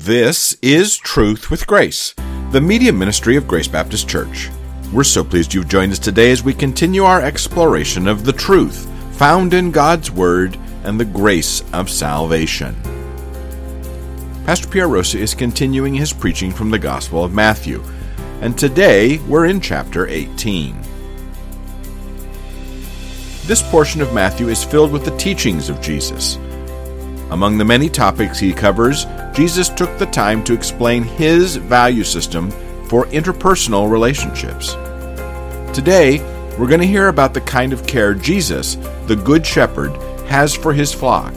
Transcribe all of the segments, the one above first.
This is Truth with Grace, the media ministry of Grace Baptist Church. We're so pleased you've joined us today as we continue our exploration of the truth found in God's Word and the grace of salvation. Pastor Pierre Rosa is continuing his preaching from the Gospel of Matthew, and today we're in chapter 18. This portion of Matthew is filled with the teachings of Jesus. Among the many topics he covers, Jesus took the time to explain his value system for interpersonal relationships. Today, we're going to hear about the kind of care Jesus, the Good Shepherd, has for his flock,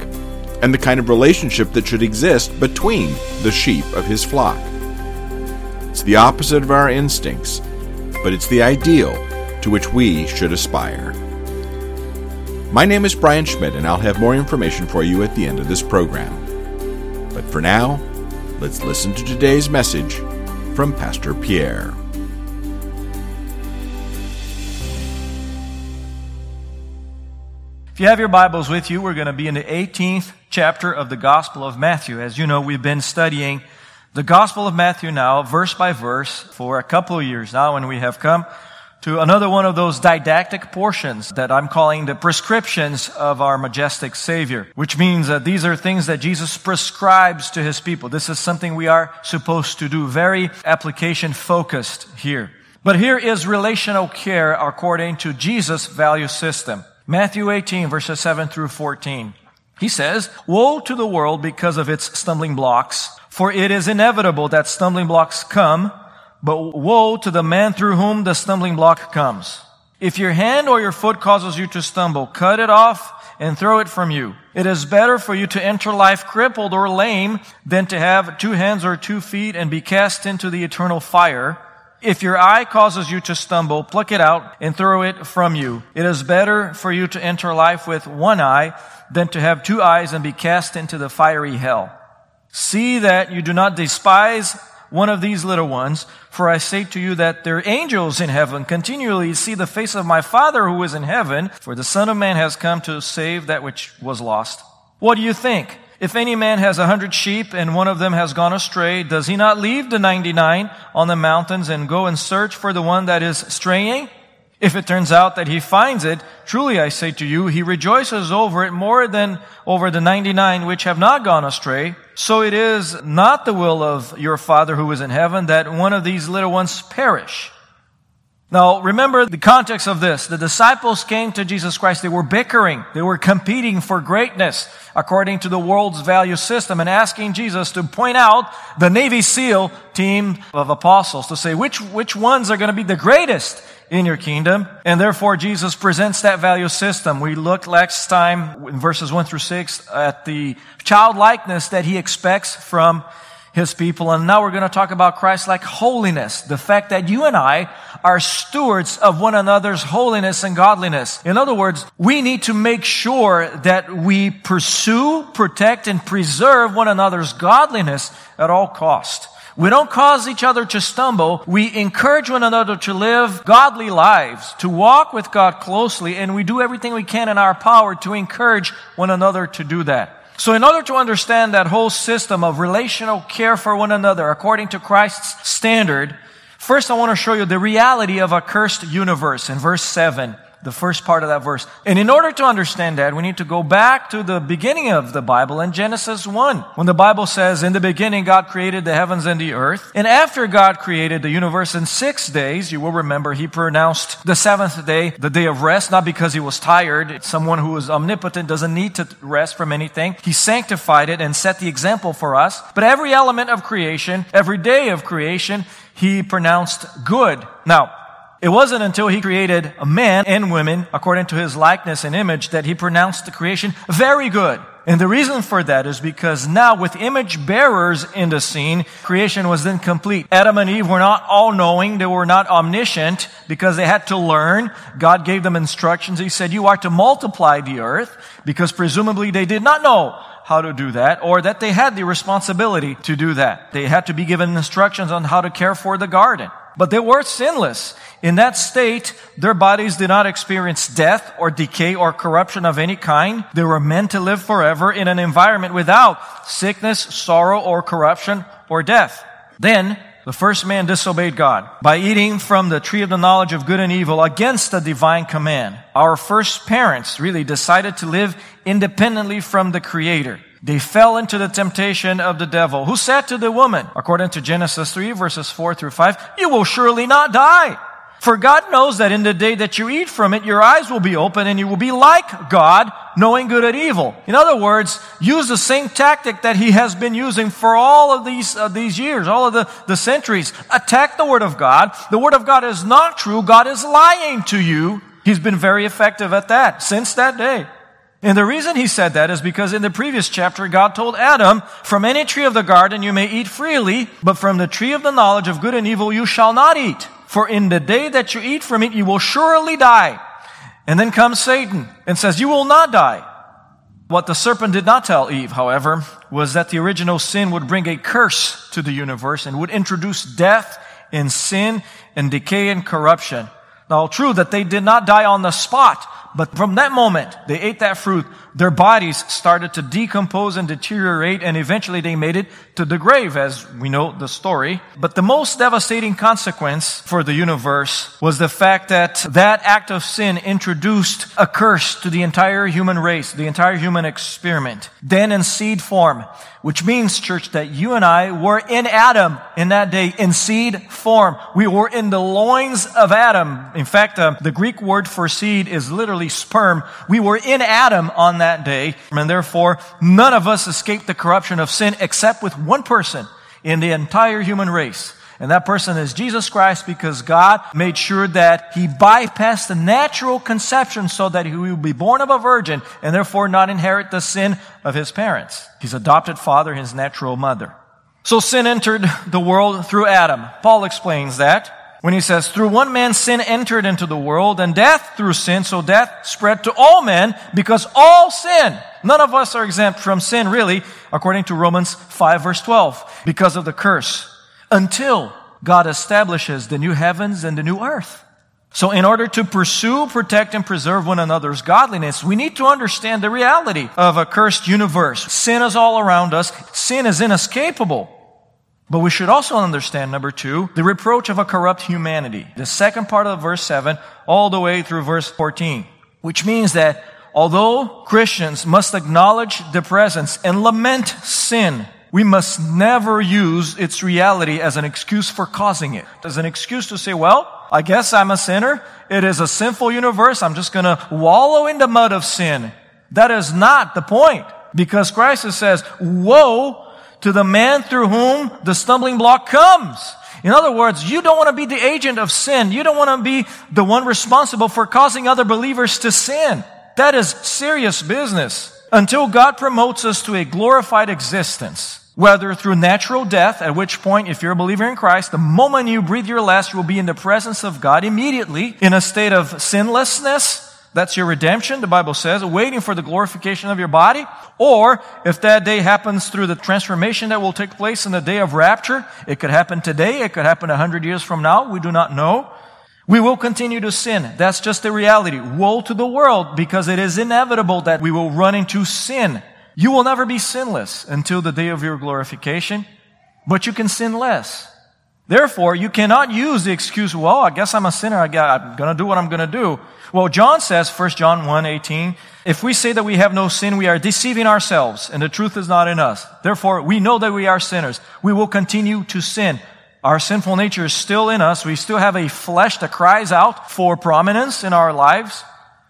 and the kind of relationship that should exist between the sheep of his flock. It's the opposite of our instincts, but it's the ideal to which we should aspire. My name is Brian Schmidt, and I'll have more information for you at the end of this program. But for now, let's listen to today's message from Pastor Pierre. If you have your Bibles with you, we're going to be in the 18th chapter of the Gospel of Matthew. As you know, we've been studying the Gospel of Matthew now, verse by verse, for a couple of years now, and we have come to another one of those didactic portions that I'm calling the prescriptions of our majestic Savior, which means that these are things that Jesus prescribes to his people. This is something we are supposed to do, very application focused here. But here is relational care according to Jesus' value system. Matthew 18 verses 7 through 14. He says, Woe to the world because of its stumbling blocks, for it is inevitable that stumbling blocks come, but woe to the man through whom the stumbling block comes. If your hand or your foot causes you to stumble, cut it off and throw it from you. It is better for you to enter life crippled or lame than to have two hands or two feet and be cast into the eternal fire. If your eye causes you to stumble, pluck it out and throw it from you. It is better for you to enter life with one eye than to have two eyes and be cast into the fiery hell. See that you do not despise one of these little ones, for I say to you that their angels in heaven continually see the face of my Father who is in heaven, for the Son of Man has come to save that which was lost. What do you think? If any man has a hundred sheep and one of them has gone astray, does he not leave the 99 on the mountains and go and search for the one that is straying? If it turns out that he finds it, truly I say to you, he rejoices over it more than over the 99 which have not gone astray. So it is not the will of your Father who is in heaven that one of these little ones perish. Now, remember the context of this. The disciples came to Jesus Christ. They were bickering. They were competing for greatness according to the world's value system and asking Jesus to point out the Navy SEAL team of apostles to say which, which ones are going to be the greatest in your kingdom. And therefore, Jesus presents that value system. We looked last time in verses 1 through 6 at the childlikeness that he expects from his people. And now we're going to talk about Christ like holiness. The fact that you and I are stewards of one another's holiness and godliness. In other words, we need to make sure that we pursue, protect, and preserve one another's godliness at all cost. We don't cause each other to stumble. We encourage one another to live godly lives, to walk with God closely, and we do everything we can in our power to encourage one another to do that. So in order to understand that whole system of relational care for one another according to Christ's standard, first I want to show you the reality of a cursed universe in verse 7 the first part of that verse. And in order to understand that, we need to go back to the beginning of the Bible in Genesis 1, when the Bible says, in the beginning God created the heavens and the earth. And after God created the universe in six days, you will remember he pronounced the seventh day the day of rest, not because he was tired. Someone who is omnipotent doesn't need to rest from anything. He sanctified it and set the example for us. But every element of creation, every day of creation, he pronounced good. Now, it wasn't until he created a man and women according to his likeness and image that he pronounced the creation very good. And the reason for that is because now with image bearers in the scene, creation was then complete. Adam and Eve were not all knowing. They were not omniscient because they had to learn. God gave them instructions. He said, you are to multiply the earth because presumably they did not know how to do that or that they had the responsibility to do that. They had to be given instructions on how to care for the garden. but they were sinless. In that state, their bodies did not experience death or decay or corruption of any kind. They were meant to live forever in an environment without sickness, sorrow, or corruption or death. Then, the first man disobeyed God by eating from the tree of the knowledge of good and evil against the divine command. Our first parents really decided to live independently from the Creator. They fell into the temptation of the devil, who said to the woman, according to Genesis 3 verses 4 through 5, you will surely not die. For God knows that in the day that you eat from it, your eyes will be open and you will be like God, knowing good and evil. In other words, use the same tactic that he has been using for all of these, uh, these years, all of the, the centuries. Attack the Word of God. The Word of God is not true. God is lying to you. He's been very effective at that since that day. And the reason he said that is because in the previous chapter, God told Adam, from any tree of the garden you may eat freely, but from the tree of the knowledge of good and evil you shall not eat. For in the day that you eat from it, you will surely die. And then comes Satan and says, you will not die. What the serpent did not tell Eve, however, was that the original sin would bring a curse to the universe and would introduce death and sin and decay and corruption. Now, true that they did not die on the spot, but from that moment, they ate that fruit, their bodies started to decompose and deteriorate, and eventually they made it to the grave, as we know the story. But the most devastating consequence for the universe was the fact that that act of sin introduced a curse to the entire human race, the entire human experiment, then in seed form, which means, church, that you and I were in Adam in that day, in seed form. We were in the loins of Adam. In fact, uh, the Greek word for seed is literally sperm. We were in Adam on that day, and therefore none of us escaped the corruption of sin except with one person in the entire human race. And that person is Jesus Christ because God made sure that he bypassed the natural conception so that he would be born of a virgin and therefore not inherit the sin of his parents. His adopted father, his natural mother. So sin entered the world through Adam. Paul explains that when he says, through one man sin entered into the world and death through sin, so death spread to all men because all sin. None of us are exempt from sin really, according to Romans 5 verse 12, because of the curse, until God establishes the new heavens and the new earth. So in order to pursue, protect, and preserve one another's godliness, we need to understand the reality of a cursed universe. Sin is all around us. Sin is inescapable. But we should also understand, number two, the reproach of a corrupt humanity. The second part of verse 7, all the way through verse 14. Which means that although Christians must acknowledge the presence and lament sin, we must never use its reality as an excuse for causing it. As an excuse to say, well, I guess I'm a sinner. It is a sinful universe. I'm just gonna wallow in the mud of sin. That is not the point. Because Christ says, woe to the man through whom the stumbling block comes. In other words, you don't want to be the agent of sin. You don't want to be the one responsible for causing other believers to sin. That is serious business. Until God promotes us to a glorified existence, whether through natural death, at which point, if you're a believer in Christ, the moment you breathe your last, you will be in the presence of God immediately in a state of sinlessness, that's your redemption, the Bible says, waiting for the glorification of your body. Or if that day happens through the transformation that will take place in the day of rapture, it could happen today, it could happen a hundred years from now, we do not know. We will continue to sin. That's just the reality. Woe to the world because it is inevitable that we will run into sin. You will never be sinless until the day of your glorification, but you can sin less. Therefore, you cannot use the excuse, well, I guess I'm a sinner. I am going to do what I'm going to do. Well, John says, 1 John 1, 18, if we say that we have no sin, we are deceiving ourselves and the truth is not in us. Therefore, we know that we are sinners. We will continue to sin. Our sinful nature is still in us. We still have a flesh that cries out for prominence in our lives.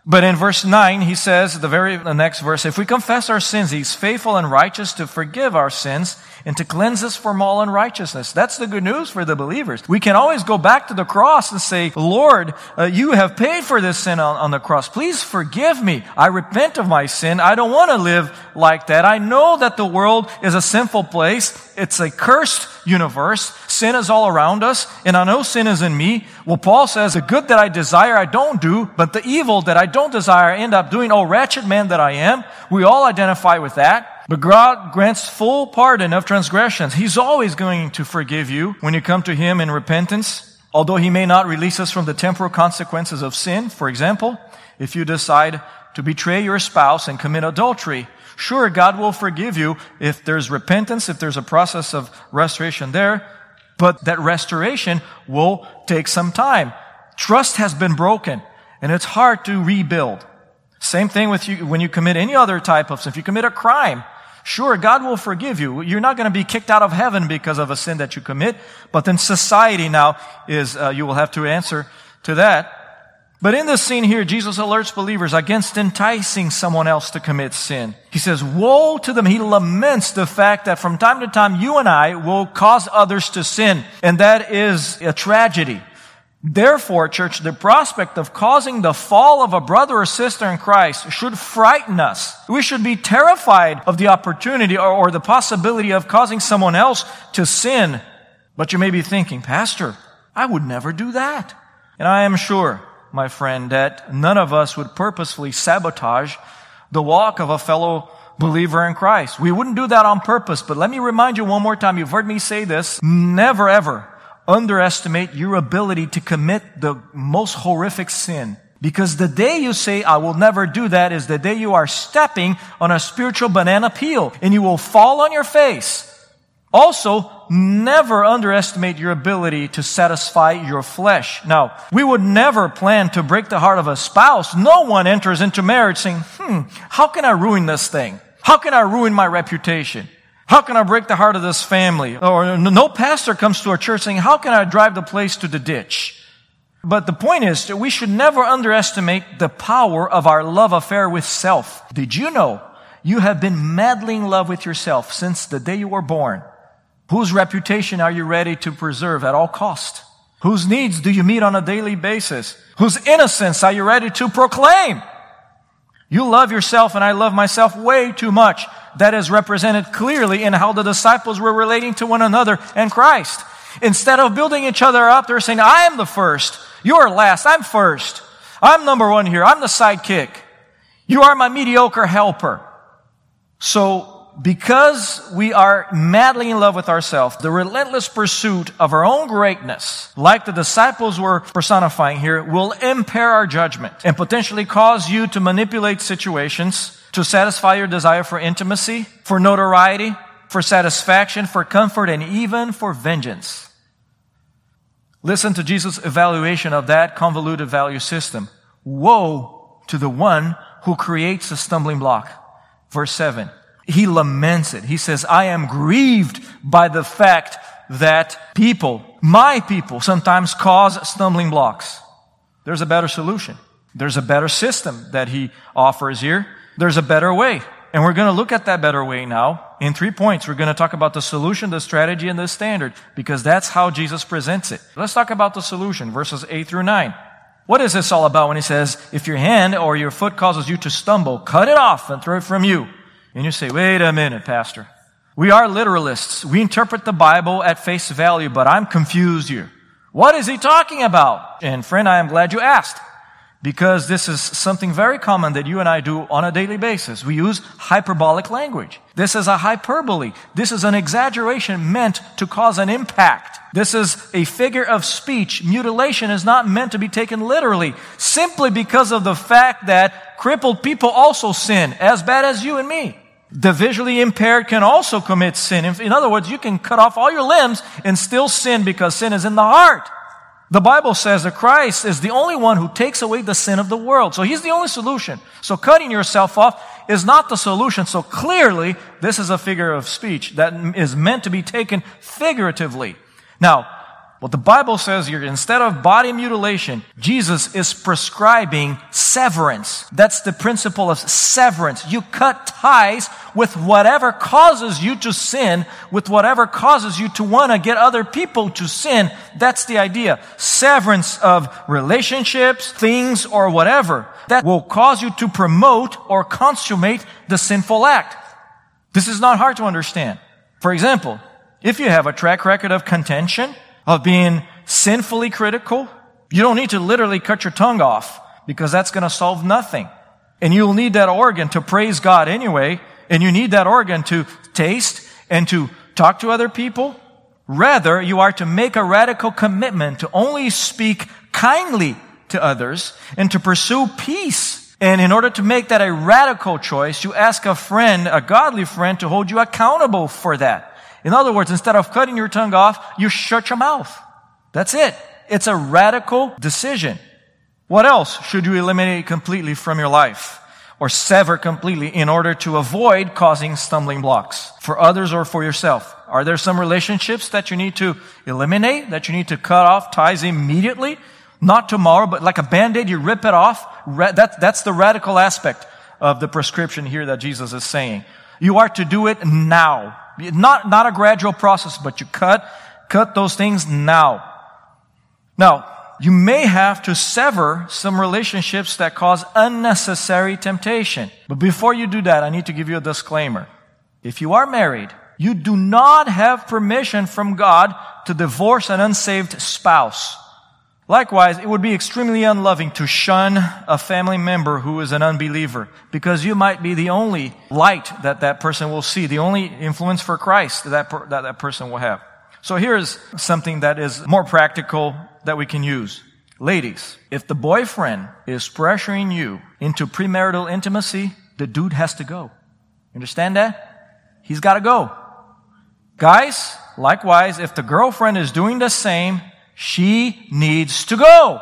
But in verse 9, he says, the very the next verse, if we confess our sins, he's faithful and righteous to forgive our sins and to cleanse us from all unrighteousness. That's the good news for the believers. We can always go back to the cross and say, Lord, uh, you have paid for this sin on, on the cross. Please forgive me. I repent of my sin. I don't want to live like that. I know that the world is a sinful place. It's a cursed universe. Sin is all around us, and I know sin is in me. Well, Paul says, the good that I desire I don't do, but the evil that I don't desire I end up doing. Oh, wretched man that I am. We all identify with that. But God grants full pardon of transgressions. He's always going to forgive you when you come to Him in repentance. Although he may not release us from the temporal consequences of sin, for example, if you decide to betray your spouse and commit adultery, sure, God will forgive you if there's repentance, if there's a process of restoration there, but that restoration will take some time. Trust has been broken and it's hard to rebuild. Same thing with you when you commit any other type of sin. If you commit a crime, sure, God will forgive you. You're not going to be kicked out of heaven because of a sin that you commit, but then society now is, uh, you will have to answer to that. But in this scene here, Jesus alerts believers against enticing someone else to commit sin. He says, woe to them. He laments the fact that from time to time you and I will cause others to sin. And that is a tragedy. Therefore, church, the prospect of causing the fall of a brother or sister in Christ should frighten us. We should be terrified of the opportunity or, or, the possibility of causing someone else to sin. But you may be thinking, Pastor, I would never do that. And I am sure, my friend, that none of us would purposefully sabotage the walk of a fellow believer in Christ. We wouldn't do that on purpose, but let me remind you one more time. You've heard me say this. Never ever underestimate your ability to commit the most horrific sin. Because the day you say, I will never do that is the day you are stepping on a spiritual banana peel and you will fall on your face. Also, never underestimate your ability to satisfy your flesh. Now, we would never plan to break the heart of a spouse. No one enters into marriage saying, hmm, how can I ruin this thing? How can I ruin my reputation? How can I break the heart of this family? Or no pastor comes to our church saying, how can I drive the place to the ditch? But the point is that we should never underestimate the power of our love affair with self. Did you know you have been madly in love with yourself since the day you were born? Whose reputation are you ready to preserve at all cost? Whose needs do you meet on a daily basis? Whose innocence are you ready to proclaim? You love yourself and I love myself way too much that is represented clearly in how the disciples were relating to one another and Christ. Instead of building each other up, they're saying, I am the first. You're last. I'm first. I'm number one here. I'm the sidekick. You are my mediocre helper. So because we are madly in love with ourselves, the relentless pursuit of our own greatness, like the disciples were personifying here, will impair our judgment and potentially cause you to manipulate situations to satisfy your desire for intimacy, for notoriety, for satisfaction, for comfort, and even for vengeance. Listen to Jesus' evaluation of that convoluted value system. Woe to the one who creates a stumbling block. Verse 7. He laments it. He says, I am grieved by the fact that people, my people, sometimes cause stumbling blocks. There's a better solution. There's a better system that he offers here there's a better way. And we're going to look at that better way now in three points. We're going to talk about the solution, the strategy, and the standard because that's how Jesus presents it. Let's talk about the solution, verses 8 through 9. What is this all about when he says, if your hand or your foot causes you to stumble, cut it off and throw it from you? And you say, wait a minute, pastor. We are literalists. We interpret the Bible at face value, but I'm confused here. What is he talking about? And friend, I am glad you asked because this is something very common that you and I do on a daily basis. We use hyperbolic language. This is a hyperbole. This is an exaggeration meant to cause an impact. This is a figure of speech. Mutilation is not meant to be taken literally, simply because of the fact that crippled people also sin, as bad as you and me. The visually impaired can also commit sin. In other words, you can cut off all your limbs and still sin because sin is in the heart. The Bible says that Christ is the only one who takes away the sin of the world. So He's the only solution. So cutting yourself off is not the solution. So clearly, this is a figure of speech that is meant to be taken figuratively. Now, what the Bible says here, instead of body mutilation, Jesus is prescribing severance. That's the principle of severance. You cut ties with whatever causes you to sin, with whatever causes you to want to get other people to sin. That's the idea. Severance of relationships, things, or whatever that will cause you to promote or consummate the sinful act. This is not hard to understand. For example, if you have a track record of contention, of being sinfully critical, you don't need to literally cut your tongue off because that's going to solve nothing. And you'll need that organ to praise God anyway. And you need that organ to taste and to talk to other people, Rather, you are to make a radical commitment to only speak kindly to others and to pursue peace. And in order to make that a radical choice, you ask a friend, a godly friend, to hold you accountable for that. In other words, instead of cutting your tongue off, you shut your mouth. That's it. It's a radical decision. What else should you eliminate completely from your life? Or sever completely in order to avoid causing stumbling blocks for others or for yourself? Are there some relationships that you need to eliminate, that you need to cut off ties immediately? Not tomorrow, but like a band-aid, you rip it off. That, that's the radical aspect of the prescription here that Jesus is saying. You are to do it now. Not, not a gradual process, but you cut, cut those things now. Now, you may have to sever some relationships that cause unnecessary temptation. But before you do that, I need to give you a disclaimer. If you are married, you do not have permission from God to divorce an unsaved spouse. Likewise, it would be extremely unloving to shun a family member who is an unbeliever because you might be the only light that that person will see, the only influence for Christ that that, per- that, that person will have. So here's something that is more practical that we can use. Ladies, if the boyfriend is pressuring you into premarital intimacy, the dude has to go. Understand that? He's got to go. Guys, likewise, if the girlfriend is doing the same, she needs to go.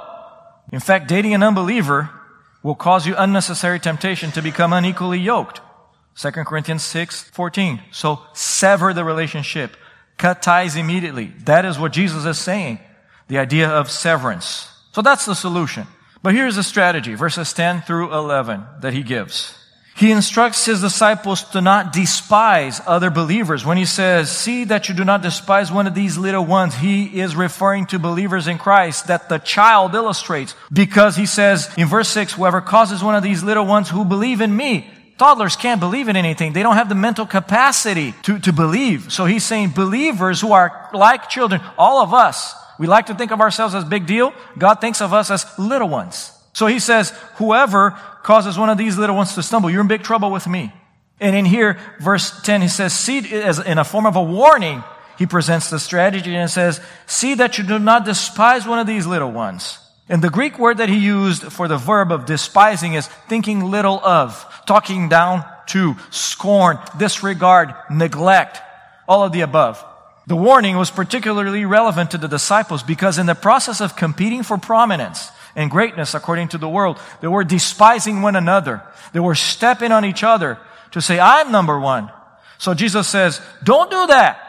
In fact, dating an unbeliever will cause you unnecessary temptation to become unequally yoked. 2 Corinthians 6, 14. So sever the relationship. Cut ties immediately. That is what Jesus is saying. The idea of severance. So that's the solution. But here's the strategy, verses 10 through 11 that he gives. He instructs his disciples to not despise other believers. When he says, see that you do not despise one of these little ones, he is referring to believers in Christ that the child illustrates. Because he says in verse 6, whoever causes one of these little ones who believe in me, toddlers can't believe in anything. They don't have the mental capacity to, to believe. So he's saying believers who are like children, all of us, we like to think of ourselves as big deal. God thinks of us as little ones. So he says, whoever causes one of these little ones to stumble, you're in big trouble with me. And in here, verse 10, he says, see, as in a form of a warning, he presents the strategy and says, see that you do not despise one of these little ones. And the Greek word that he used for the verb of despising is thinking little of, talking down to, scorn, disregard, neglect, all of the above. The warning was particularly relevant to the disciples because in the process of competing for prominence, and greatness according to the world. They were despising one another. They were stepping on each other to say, I'm number one. So Jesus says, don't do that.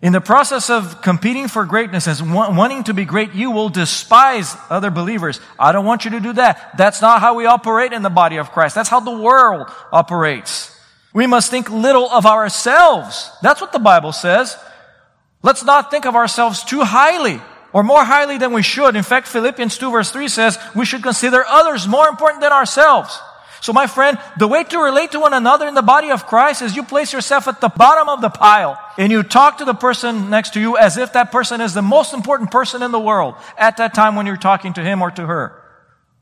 In the process of competing for greatness and wanting to be great, you will despise other believers. I don't want you to do that. That's not how we operate in the body of Christ. That's how the world operates. We must think little of ourselves. That's what the Bible says. Let's not think of ourselves too highly or more highly than we should. In fact, Philippians 2 verse 3 says we should consider others more important than ourselves. So my friend, the way to relate to one another in the body of Christ is you place yourself at the bottom of the pile and you talk to the person next to you as if that person is the most important person in the world at that time when you're talking to him or to her.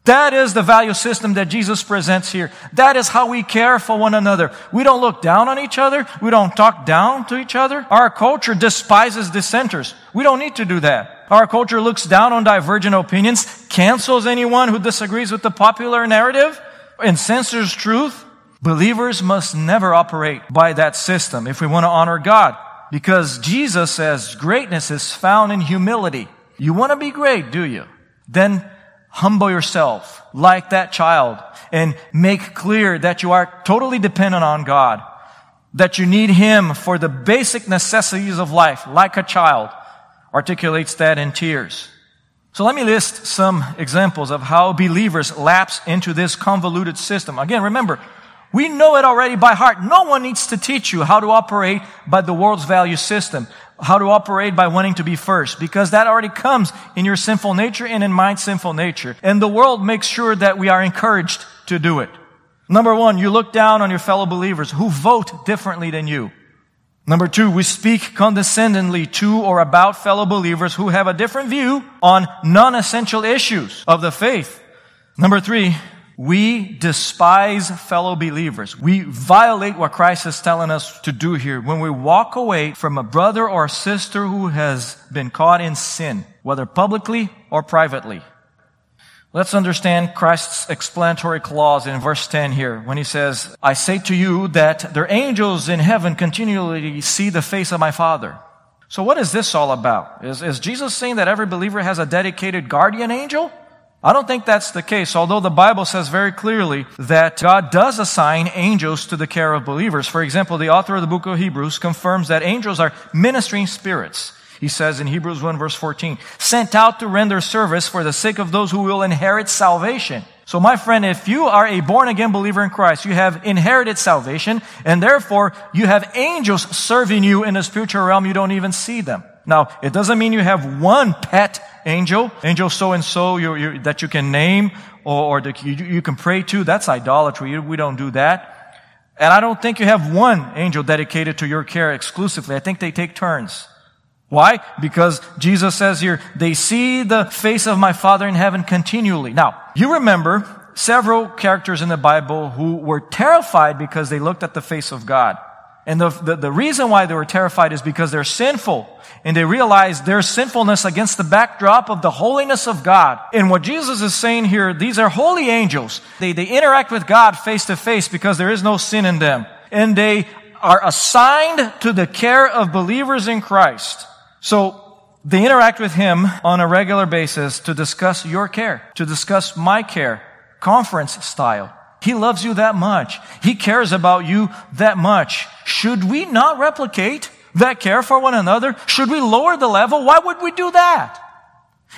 That is the value system that Jesus presents here. That is how we care for one another. We don't look down on each other. We don't talk down to each other. Our culture despises dissenters. We don't need to do that. Our culture looks down on divergent opinions, cancels anyone who disagrees with the popular narrative, and censors truth. Believers must never operate by that system if we want to honor God. Because Jesus says greatness is found in humility. You want to be great, do you? Then humble yourself like that child and make clear that you are totally dependent on God, that you need Him for the basic necessities of life, like a child, articulates that in tears. So let me list some examples of how believers lapse into this convoluted system. Again, remember, we know it already by heart. No one needs to teach you how to operate by the world's value system how to operate by wanting to be first because that already comes in your sinful nature and in my sinful nature. And the world makes sure that we are encouraged to do it. Number one, you look down on your fellow believers who vote differently than you. Number two, we speak condescendingly to or about fellow believers who have a different view on non-essential issues of the faith. Number three, We despise fellow believers. We violate what Christ is telling us to do here when we walk away from a brother or sister who has been caught in sin, whether publicly or privately. Let's understand Christ's explanatory clause in verse 10 here when he says, I say to you that their angels in heaven continually see the face of my Father. So what is this all about? Is, is Jesus saying that every believer has a dedicated guardian angel? I don't think that's the case, although the Bible says very clearly that God does assign angels to the care of believers. For example, the author of the book of Hebrews confirms that angels are ministering spirits. He says in Hebrews 1 verse 14, sent out to render service for the sake of those who will inherit salvation. So my friend, if you are a born again believer in Christ, you have inherited salvation, and therefore you have angels serving you in the spiritual realm. You don't even see them. Now, it doesn't mean you have one pet angel, angel so and so that you can name or, or that you, you, can pray to. That's idolatry. We don't do that. And I don't think you have one angel dedicated to your care exclusively. I think they take turns. Why? Because Jesus says here, they see the face of my Father in heaven continually. Now, you remember several characters in the Bible who were terrified because they looked at the face of God. And the, the, the, reason why they were terrified is because they're sinful. And they realize their sinfulness against the backdrop of the holiness of God. And what Jesus is saying here, these are holy angels. They, they interact with God face to face because there is no sin in them. And they are assigned to the care of believers in Christ. So they interact with him on a regular basis to discuss your care, to discuss my care, conference style. He loves you that much. He cares about you that much. Should we not replicate that care for one another? Should we lower the level? Why would we do that?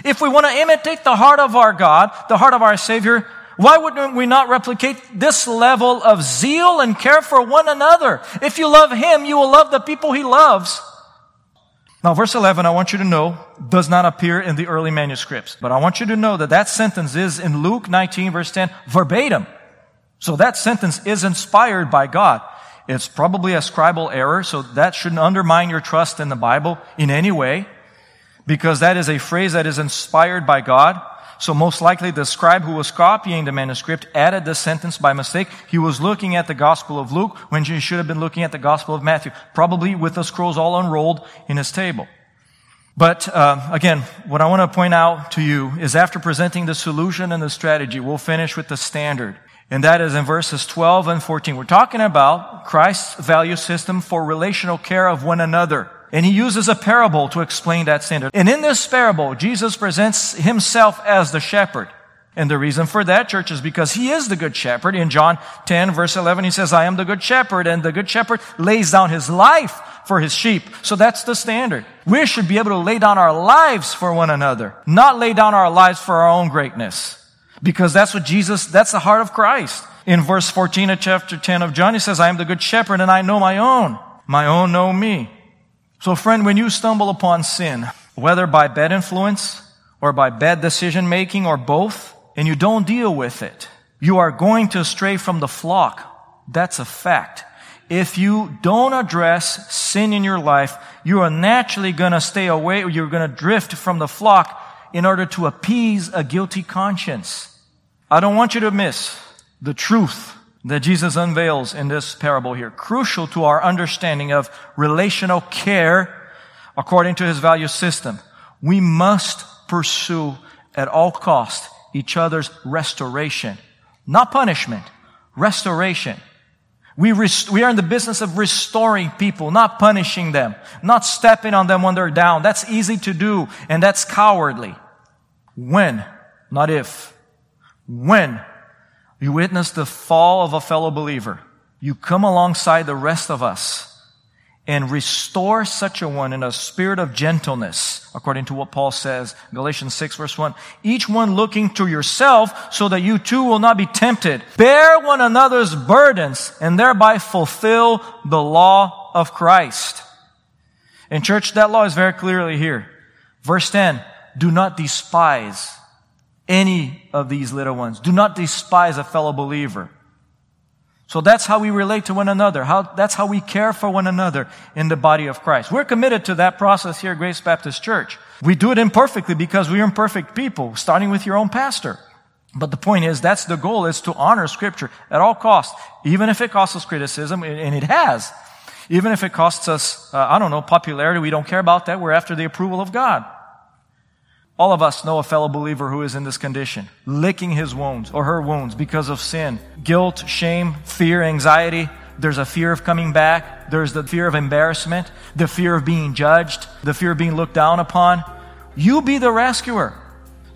If we want to imitate the heart of our God, the heart of our Savior, why wouldn't we not replicate this level of zeal and care for one another? If you love Him, you will love the people He loves. Now, verse 11, I want you to know, does not appear in the early manuscripts. But I want you to know that that sentence is in Luke 19, verse 10, verbatim. So that sentence is inspired by God. It's probably a scribal error, so that shouldn't undermine your trust in the Bible in any way, because that is a phrase that is inspired by God. So most likely the scribe who was copying the manuscript added this sentence by mistake. He was looking at the Gospel of Luke when he should have been looking at the Gospel of Matthew, probably with the scrolls all unrolled in his table. But uh, again, what I want to point out to you is after presenting the solution and the strategy, we'll finish with the standard. And that is in verses 12 and 14. We're talking about Christ's value system for relational care of one another. And he uses a parable to explain that standard. And in this parable, Jesus presents himself as the shepherd. And the reason for that, church, is because he is the good shepherd. In John 10 verse 11, he says, I am the good shepherd, and the good shepherd lays down his life for his sheep. So that's the standard. We should be able to lay down our lives for one another, not lay down our lives for our own greatness. Because that's what Jesus, that's the heart of Christ. In verse 14 of chapter 10 of John, he says, I am the good shepherd and I know my own. My own know me. So, friend, when you stumble upon sin, whether by bad influence or by bad decision making or both, and you don't deal with it, you are going to stray from the flock. That's a fact. If you don't address sin in your life, you are naturally going to stay away or you're going to drift from the flock in order to appease a guilty conscience. I don't want you to miss the truth that Jesus unveils in this parable here, crucial to our understanding of relational care according to his value system. We must pursue at all cost each other's restoration, not punishment, restoration. We, rest- we are in the business of restoring people, not punishing them, not stepping on them when they're down. That's easy to do, and that's cowardly. When, not if, when you witness the fall of a fellow believer. You come alongside the rest of us and restore such a one in a spirit of gentleness, according to what Paul says, Galatians 6 verse 1. Each one looking to yourself so that you too will not be tempted. Bear one another's burdens and thereby fulfill the law of Christ. In church, that law is very clearly here. Verse 10, do not despise any of these little ones. Do not despise a fellow believer. So that's how we relate to one another. How, that's how we care for one another in the body of Christ. We're committed to that process here at Grace Baptist Church. We do it imperfectly because we are imperfect people, starting with your own pastor. But the point is, that's the goal, is to honor Scripture at all costs, even if it costs us criticism, and it has. Even if it costs us, uh, I don't know, popularity, we don't care about that. We're after the approval of God. All of us know a fellow believer who is in this condition, licking his wounds or her wounds because of sin, guilt, shame, fear, anxiety. There's a fear of coming back. There's the fear of embarrassment, the fear of being judged, the fear of being looked down upon. You be the rescuer.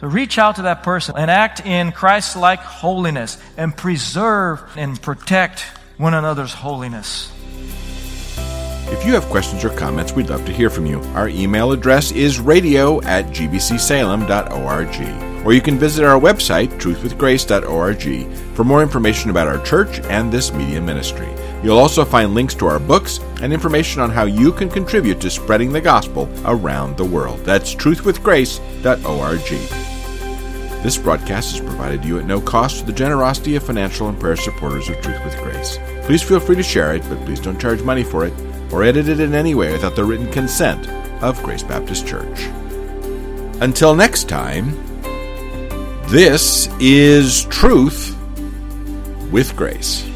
So reach out to that person and act in Christ like holiness and preserve and protect one another's holiness. If you have questions or comments, we'd love to hear from you. Our email address is radio at gbcsalem.org. Or you can visit our website, truthwithgrace.org, for more information about our church and this media ministry. You'll also find links to our books and information on how you can contribute to spreading the gospel around the world. That's truthwithgrace.org. This broadcast is provided to you at no cost to the generosity of financial and prayer supporters of Truth with Grace. Please feel free to share it, but please don't charge money for it or edit it in any way without the written consent of Grace Baptist Church. Until next time, this is Truth with Grace.